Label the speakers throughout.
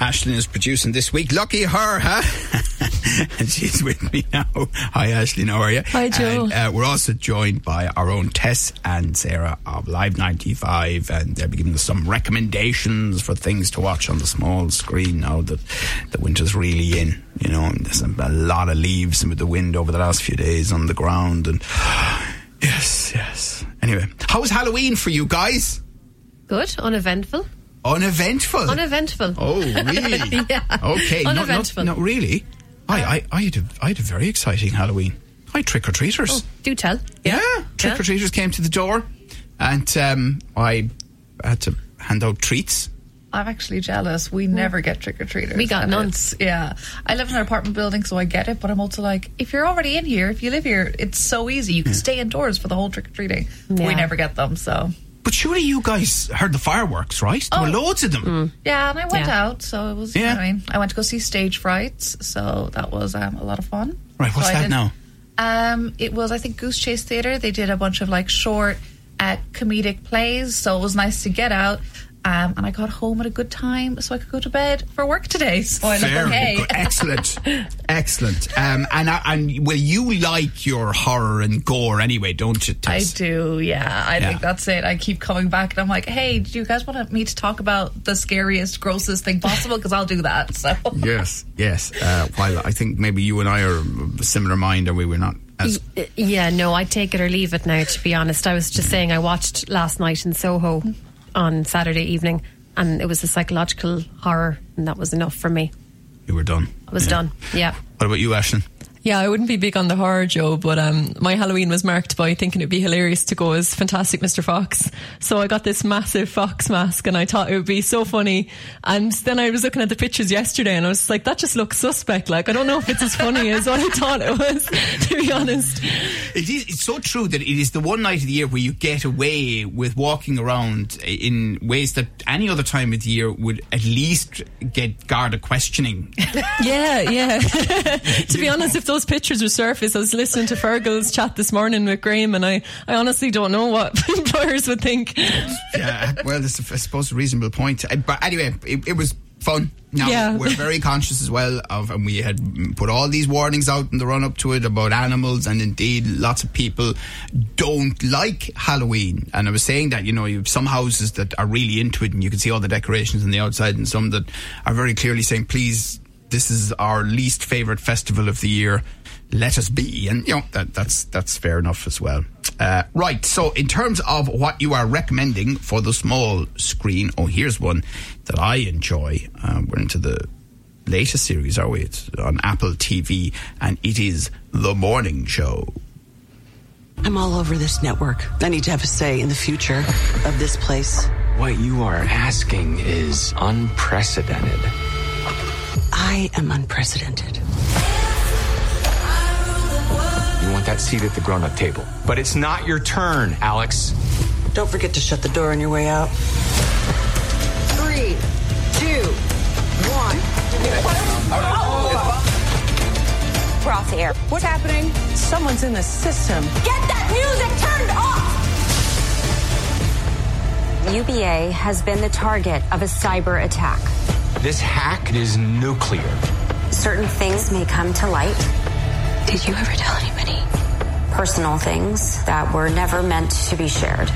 Speaker 1: Aislínn is producing this week. Lucky her, huh? and she's with me now. Hi, Aislínn. How are you?
Speaker 2: Hi, Joe.
Speaker 1: And, uh, we're also joined by our own Tess and Sarah of Live 95, and they'll be giving us some recommendations for things to watch on the small screen now that the winter's really in. You know, and there's a lot of leaves with the wind over the last few days on the ground, and yes, yes. Anyway, how was Halloween for you guys?
Speaker 2: Good, uneventful.
Speaker 1: Uneventful.
Speaker 2: Uneventful.
Speaker 1: Oh, really?
Speaker 2: Yeah.
Speaker 1: Okay.
Speaker 2: Uneventful.
Speaker 1: Not, not really. I, I, I, had a, I had a very exciting Halloween. I had trick or treaters.
Speaker 2: Oh, do tell.
Speaker 1: yeah. Trick or treaters came to the door and um, I had to hand out treats.
Speaker 3: I'm actually jealous. We never get trick or treaters.
Speaker 2: We got
Speaker 3: And
Speaker 2: none.
Speaker 3: Yeah, I live in an apartment building, so I get it. But I'm also like, if you're already in here, if you live here, it's so easy. You can stay indoors for the whole trick or treating.
Speaker 2: Yeah.
Speaker 3: We never get them, so
Speaker 1: But surely you guys heard the fireworks, right? There were
Speaker 3: Oh.
Speaker 1: loads of them.
Speaker 3: yeah. And I went
Speaker 2: Yeah.
Speaker 3: out, so it was.
Speaker 1: Yeah.
Speaker 3: I mean, I went to go see Stage Frights, so that was um, a lot of fun.
Speaker 1: Right, what's
Speaker 3: So I
Speaker 1: that
Speaker 3: did-
Speaker 1: now?
Speaker 3: Um, it was I think Goose Chase Theatre. They did a bunch of like short uh, comedic plays, so it was nice to get out. Um, and I got home at a good time, so I could go to bed for work today. So I look
Speaker 1: Very
Speaker 3: okay.
Speaker 1: Excellent. Excellent. Um, and, I- and well, you like your horror and gore anyway, don't you,
Speaker 3: I do, yeah. I
Speaker 1: Yeah.
Speaker 3: think that's it. I keep coming back and I'm like, hey, do you guys want me to talk about the scariest, grossest thing possible? Because I'll do that. So
Speaker 1: Yes, yes. Uh, while I think maybe you and I are of a similar mind, and we were not as
Speaker 2: Yeah, no, I'd take it or leave it now, to be honest. I was just saying, I watched last night in Soho on Saturday evening, and it was a psychological horror, and that was enough for me.
Speaker 1: you were done.
Speaker 2: I was
Speaker 1: Yeah.
Speaker 2: done. Yeah.
Speaker 1: What about you, Aislínn?
Speaker 4: Yeah, I wouldn't be big on the horror, Joe, but um, my Halloween was marked by thinking it'd be hilarious to go as Fantastic Mr. Fox. So I got this massive fox mask and I thought it would be so funny. And then I was looking at the pictures yesterday and I was like, that just looks suspect. Like, I don't know if it's as funny as what I thought it was, to be honest.
Speaker 1: It is. It's so true that it is the one night of the year where you get away with walking around in ways that any other time of the year would at least get Garda questioning.
Speaker 4: Yeah, yeah. to be honest, if those pictures were surfaced, I was listening to Fergal's chat this morning with Graham and I, I honestly don't know what employers would think.
Speaker 1: yeah. Well, that's I suppose a reasonable point. Uh, But anyway, it, it was fun. Now
Speaker 4: Yeah.
Speaker 1: we're very conscious as well of, and we had put all these warnings out in the run up to it about animals, and indeed, lots of people don't like Halloween. And I was saying that you know you have some houses that are really into it, and you can see all the decorations on the outside, and some that are very clearly saying, "Please, this is our least favorite festival of the year. Let us be." And you know that that's that's fair enough as well. Uh, right. So, in terms of what you are recommending for the small screen, oh, here's one that I enjoy. Uh, we're into the latest series, are we? It's on Apple TV, and it is The Morning Show.
Speaker 5: I'm all over this network. I need to have a say in the future of this place.
Speaker 6: What you are asking is unprecedented.
Speaker 5: I am unprecedented.
Speaker 6: You want that seat at the grown up table. But it's not your turn, Alex.
Speaker 5: Don't forget to shut the door on your way out. Three, two, one.
Speaker 7: We're off the air. What's happening?
Speaker 5: Someone's in the system.
Speaker 7: Get that music turned off! UBA has been the target of a cyber attack.
Speaker 6: This hack is nuclear.
Speaker 7: Certain things may come to light,
Speaker 5: Did you ever tell anybody?
Speaker 7: personal things that were never meant to be shared.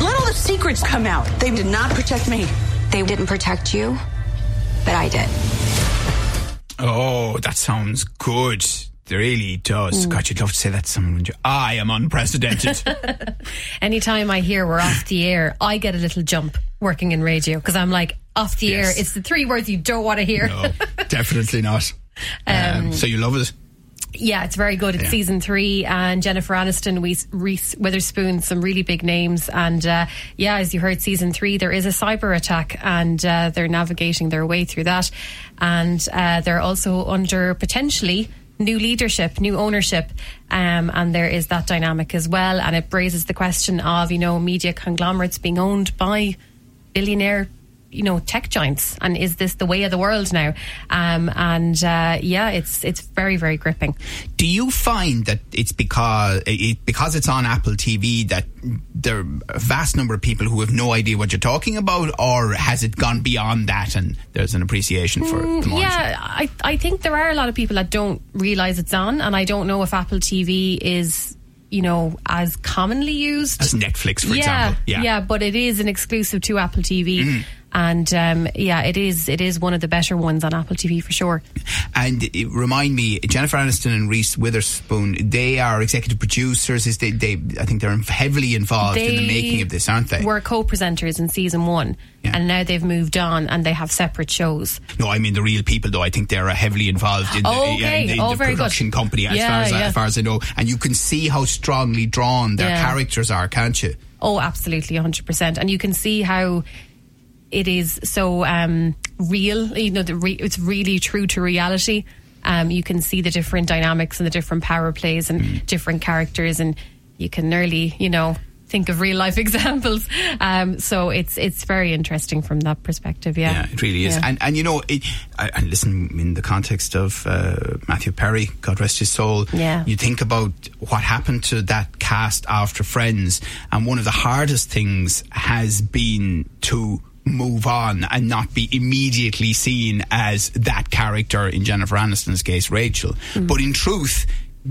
Speaker 5: Let all the secrets come out. They did not protect me.
Speaker 7: They didn't protect you, but I did.
Speaker 1: Oh, that sounds good. It really does. Hmm. God, you'd love to say that to someone, wouldn't you? I am unprecedented.
Speaker 2: Anytime I hear we're off the air, I get a little jump working in radio because I'm like, off the
Speaker 1: Yes.
Speaker 2: air, it's the three words you don't want to hear.
Speaker 1: no, definitely not. Um, so you love it?
Speaker 2: Yeah, it's very good. It's
Speaker 1: Yeah.
Speaker 2: season three, and Jennifer Aniston, Reese, Reese Witherspoon, some really big names. And uh, yeah, as you heard, season three, there is a cyber attack, and uh, they're navigating their way through that. And uh, they're also under potentially new leadership, new ownership, um, and there is that dynamic as well. And it raises the question of you know media conglomerates being owned by billionaire you know tech giants and is this the way of the world now? Um, and uh, yeah it's it's very very gripping.
Speaker 1: Do you find that it's because it, because it's on Apple TV that there are a vast number of people who have no idea what you're talking about, or has it gone beyond that and there's an appreciation for the
Speaker 2: Mm, yeah I, I think there are a lot of people that don't realize it's on and I don't know if Apple TV is you know as commonly used?
Speaker 1: As Netflix, for
Speaker 2: yeah,
Speaker 1: example.
Speaker 2: yeah, yeah, but it is an exclusive to Apple TV, and um, yeah, it is. It is one of the better ones on Apple TV for sure.
Speaker 1: And it, remind me, Jennifer Aniston and Reese Witherspoon, they are executive producers. Is they, they? I think they're heavily involved in the making of this, aren't they?
Speaker 2: Were co-presenters in season one,
Speaker 1: Yeah.
Speaker 2: and now they've moved on and they have separate shows.
Speaker 1: No, I mean the real people, though. I think they're uh, heavily involved in the,
Speaker 2: Oh,
Speaker 1: yeah,
Speaker 2: okay.
Speaker 1: in the,
Speaker 2: Oh,
Speaker 1: the
Speaker 2: very good.
Speaker 1: production company, as,
Speaker 2: Yeah,
Speaker 1: far as, I, as far as I know. And you can see how strongly drawn their
Speaker 2: Yeah.
Speaker 1: characters are, can't you?
Speaker 2: Oh, absolutely, hundred percent. And you can see how it is so um, real. You know, the re- it's really true to reality. Um, you can see the different dynamics and the different power plays and
Speaker 1: Mm.
Speaker 2: different characters, and you can nearly, you know, think of real life examples. Um, so it's it's very interesting from that perspective. Yeah,
Speaker 1: Yeah, it really is.
Speaker 2: Yeah.
Speaker 1: And and you know, it, I- and listen, in the context of uh, Matthew Perry, God rest his soul,
Speaker 2: Yeah.
Speaker 1: you think about what happened to that cast after Friends, and one of the hardest things has been to move on and not be immediately seen as that character in Jennifer Aniston's case, Rachel.
Speaker 2: Mm.
Speaker 1: But in truth,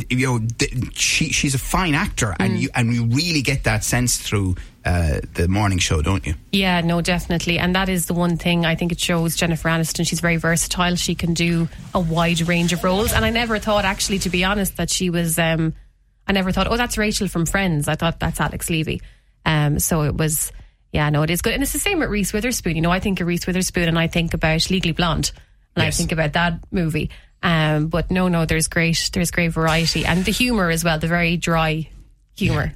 Speaker 1: you know, th- she she's a fine actor, and
Speaker 2: Mm.
Speaker 1: you and you really get that sense through uh, the morning show, don't you?
Speaker 2: Yeah, no, definitely. And that is the one thing I think it shows Jennifer Aniston. She's very versatile. She can do a wide range of roles. And I never thought, actually, to be honest, that she was. Um, I never thought, oh, that's Rachel from Friends. I thought that's Alex Levy. Um, so it was, yeah, no, it is good. And it's the same with Reese Witherspoon. You know, I think of Reese Witherspoon and I think about Legally Blonde. And
Speaker 1: Yes.
Speaker 2: I think about that movie. Um, but no, no, there's great, there's great variety. And the humour as well, the very dry humour.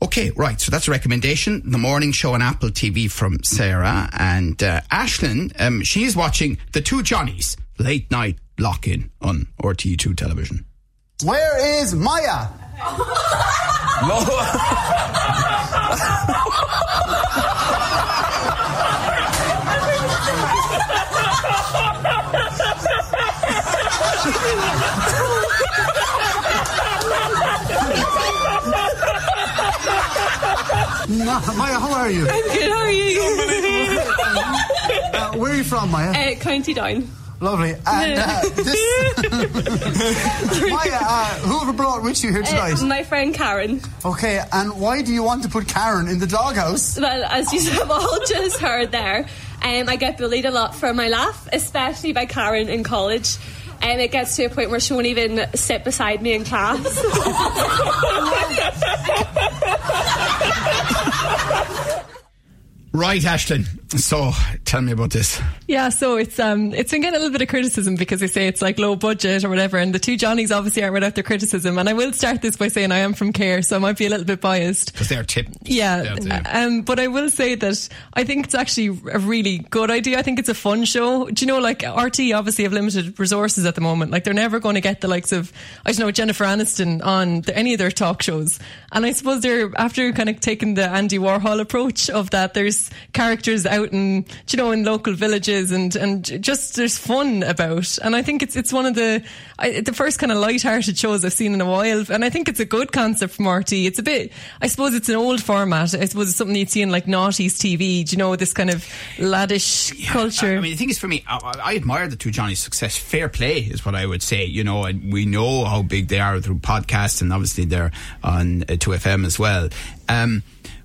Speaker 1: Okay, right. So that's a recommendation. The morning show on Apple TV from Sarah and uh, Aislínn. Um, she is watching the two Johnnies late night lock in on RTE2 television.
Speaker 8: Where is Maya? Ma- Maya, how are you?
Speaker 9: I'm Good, how are you?
Speaker 8: Uh, where are you from, Maya?
Speaker 9: uh, County Down.
Speaker 8: Lovely. And uh, this. Maya, uh, who have brought with you here tonight?
Speaker 9: Uh, my friend Karen.
Speaker 8: okay, and why do you want to put Karen in the doghouse?
Speaker 9: Well, as you have all just heard there, um, I get bullied a lot for my laugh, especially by Karen in college. And it gets to a point where she won't even sit beside me in class.
Speaker 1: Right, Aislínn. So tell me about this.
Speaker 4: Yeah, so it's um it's been getting a little bit of criticism because they say it's like low budget or whatever, and the two Johnnies obviously aren't without their criticism. And I will start this by saying I am from Cahir, so I might be a little bit biased.
Speaker 1: Because they're tip.
Speaker 4: Yeah,
Speaker 1: they're-
Speaker 4: um, but I will say that I think it's actually a really good idea. I think it's a fun show. Do you know, like RT obviously have limited resources at the moment. Like they're never going to get the likes of I don't know Jennifer Aniston on the, any of their talk shows. And I suppose they're after kind of taking the Andy Warhol approach of that. There's characters out in you know in local villages and and just there's fun about. And I think it's it's one of the I, the first kind of light-hearted shows I've seen in a while. And I think it's a good concept from RT. It's a bit I suppose it's an old format. I suppose it's something you'd see in like noughties TV. Do you know this kind of laddish culture?
Speaker 1: I mean, the thing is, for me, I, I admire the two Johnny's success. Fair play is what I would say. You know, and we know how big they are through podcasts, and obviously they're on uh, 2FM as well. Um,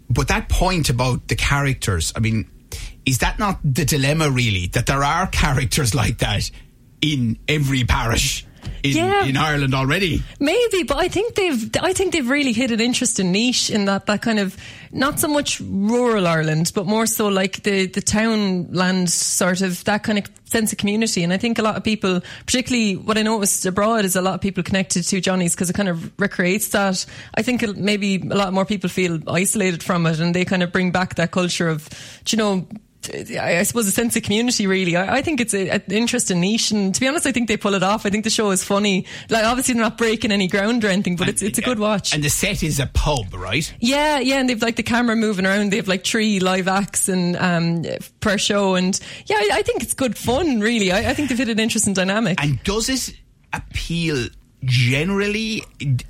Speaker 1: but that point about the characters, I mean, is that not the dilemma, really? That there are characters like that in every parish in,
Speaker 4: Yeah.
Speaker 1: in Ireland already?
Speaker 4: Maybe, but I think they've I think they've really hit an interesting niche in that that kind of not so much rural Ireland, but more so like the the townland sort of that kind of sense of community. And I think a lot of people, particularly what I noticed abroad, is a lot of people connected to Johnny's because it kind of recreates that. I think maybe a lot more people feel isolated from it, and they kind of bring back that culture of, you know. I, I suppose a sense of community. Really, I, I think it's a- an interesting niche, and to be honest, I think they pull it off. I think the show is funny. Like obviously, they're not breaking any ground or anything, but it's it's a good watch.
Speaker 1: And the set is a pub, right?
Speaker 4: Yeah, yeah, and they've like the camera moving around. They have like three live acts and um, per show, and yeah, I, I think it's good fun. Really, I, I think they've hit an interesting dynamic.
Speaker 1: And does it appeal generally?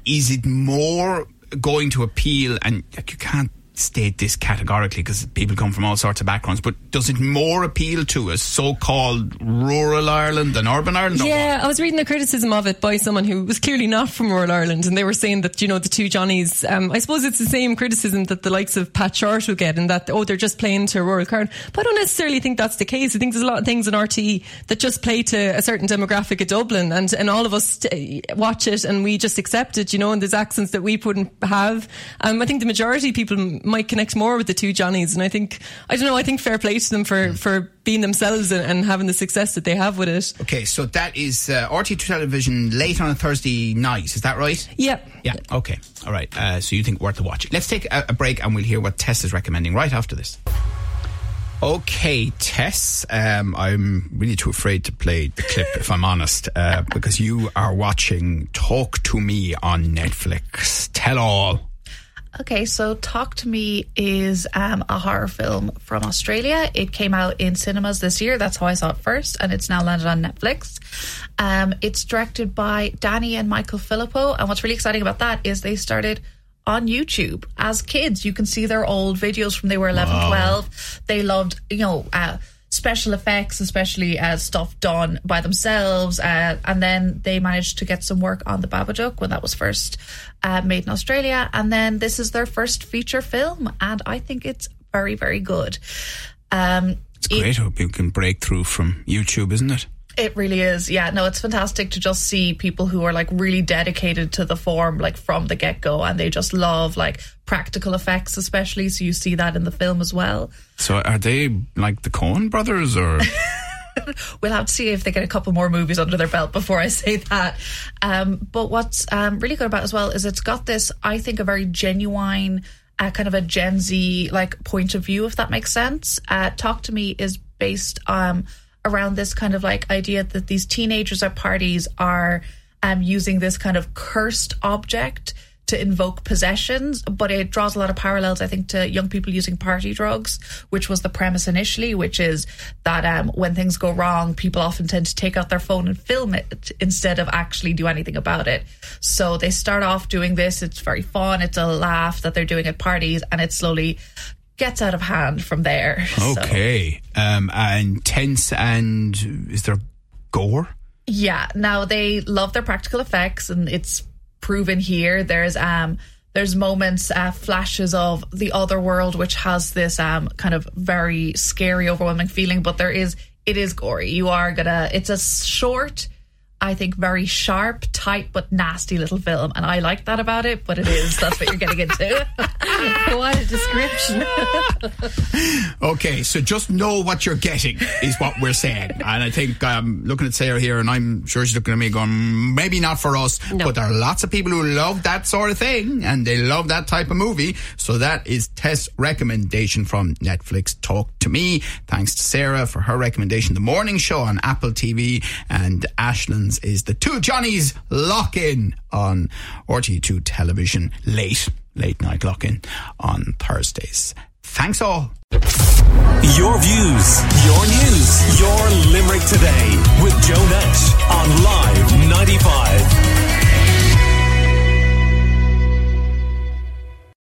Speaker 1: Is it more going to appeal? And like, you can't state this categorically because people come from all sorts of backgrounds. But does it more appeal to a so-called rural Ireland than urban Ireland?
Speaker 4: Yeah, I was reading the criticism of it by someone who was clearly not from rural Ireland, and they were saying that you know the two Johnnies. Um, I suppose it's the same criticism that the likes of Pat Short will get, and that oh they're just playing to a rural crowd. But I don't necessarily think that's the case. I think there's a lot of things in RT that just play to a certain demographic of Dublin, and and all of us t- watch it and we just accept it, you know. And there's accents that we wouldn't have. Um, I think the majority of people might connect more with the two Johnnies, and I think I don't know. I think fair play to them for for being themselves and, and having the success that they have with it.
Speaker 1: Okay, so that is uh, RT2 television late on a Thursday night. Is that right?
Speaker 4: Yep.
Speaker 1: Yeah. Okay. All right. Uh, so you think worth a watch? Let's take a, a break and we'll hear what Tess is recommending right after this. Okay, Tess. Um, I'm really too afraid to play the clip, if I'm honest, uh, because you are watching Talk to Me on Netflix. Tell all.
Speaker 3: Okay, so Talk to Me is um, a horror film from Australia. It came out in cinemas this year. That's how I saw it first, and it's now landed on Netflix. Um, it's directed by Danny and Michael Philippou, and what's really exciting about that is they started on YouTube as kids. You can see their old videos from they were 11,
Speaker 10: Wow.
Speaker 3: 12. They loved, you know, uh, special effects, especially uh, stuff done by themselves. Uh, and then they managed to get some work on the Babadook when that was first uh, made in Australia. And then this is their first feature film. And I think it's very, very good. Um,
Speaker 1: It's great Hope you can break through from YouTube, isn't it?
Speaker 3: It really is. Yeah, no, it's fantastic to just see people who are like really dedicated to the form, like from the get go, and they just love like practical effects, especially. So you see that in the film as well.
Speaker 1: So are they like the Coen brothers or?
Speaker 3: We'll have to see if they get a couple more movies under their belt before I say that. Um, but what's um, really good about it as well is it's got this, I think, a very genuine, uh, kind of a Gen Z like point of view, if that makes sense. Uh, Talk to Me is based um, around this kind of like idea that these teenagers at parties are um, using this kind of cursed object to invoke possessions, but it draws a lot of parallels, I think, to young people using party drugs, which was the premise initially, which is that um, when things go wrong, people often tend to take out their phone and film it instead of actually do anything about it. So they start off doing this. It's very fun. It's a laugh that they're doing at parties, and it slowly gets out of hand from there. So-
Speaker 1: Okay. Um, and tense and is there gore?
Speaker 3: Yeah. Now they love their practical effects, and it's proven here. There's um there's moments, uh, flashes of the other world, which has this um kind of very scary, overwhelming feeling. But there is it is gory. You are gonna. It's a short. I think very sharp, tight, but nasty little film, and I like that about it. But it is that's what you're getting into.
Speaker 2: what a description!
Speaker 1: Okay, so just know what you're getting is what we're saying. And I think I'm um, looking at Sarah here, and I'm sure she's looking at me going, maybe not for us, but there are lots of people who love that sort of thing and they love that type of movie. So that is Tess' recommendation from Netflix. Talk to me. Thanks to Sarah for her recommendation. The morning show on Apple TV and Aislínn's is the Two Johnnies Lock In on RT2 television late, late night lock in on Thursdays. Thanks all.
Speaker 11: Your views, your news, your Limerick today with Joe Nash on Live 95.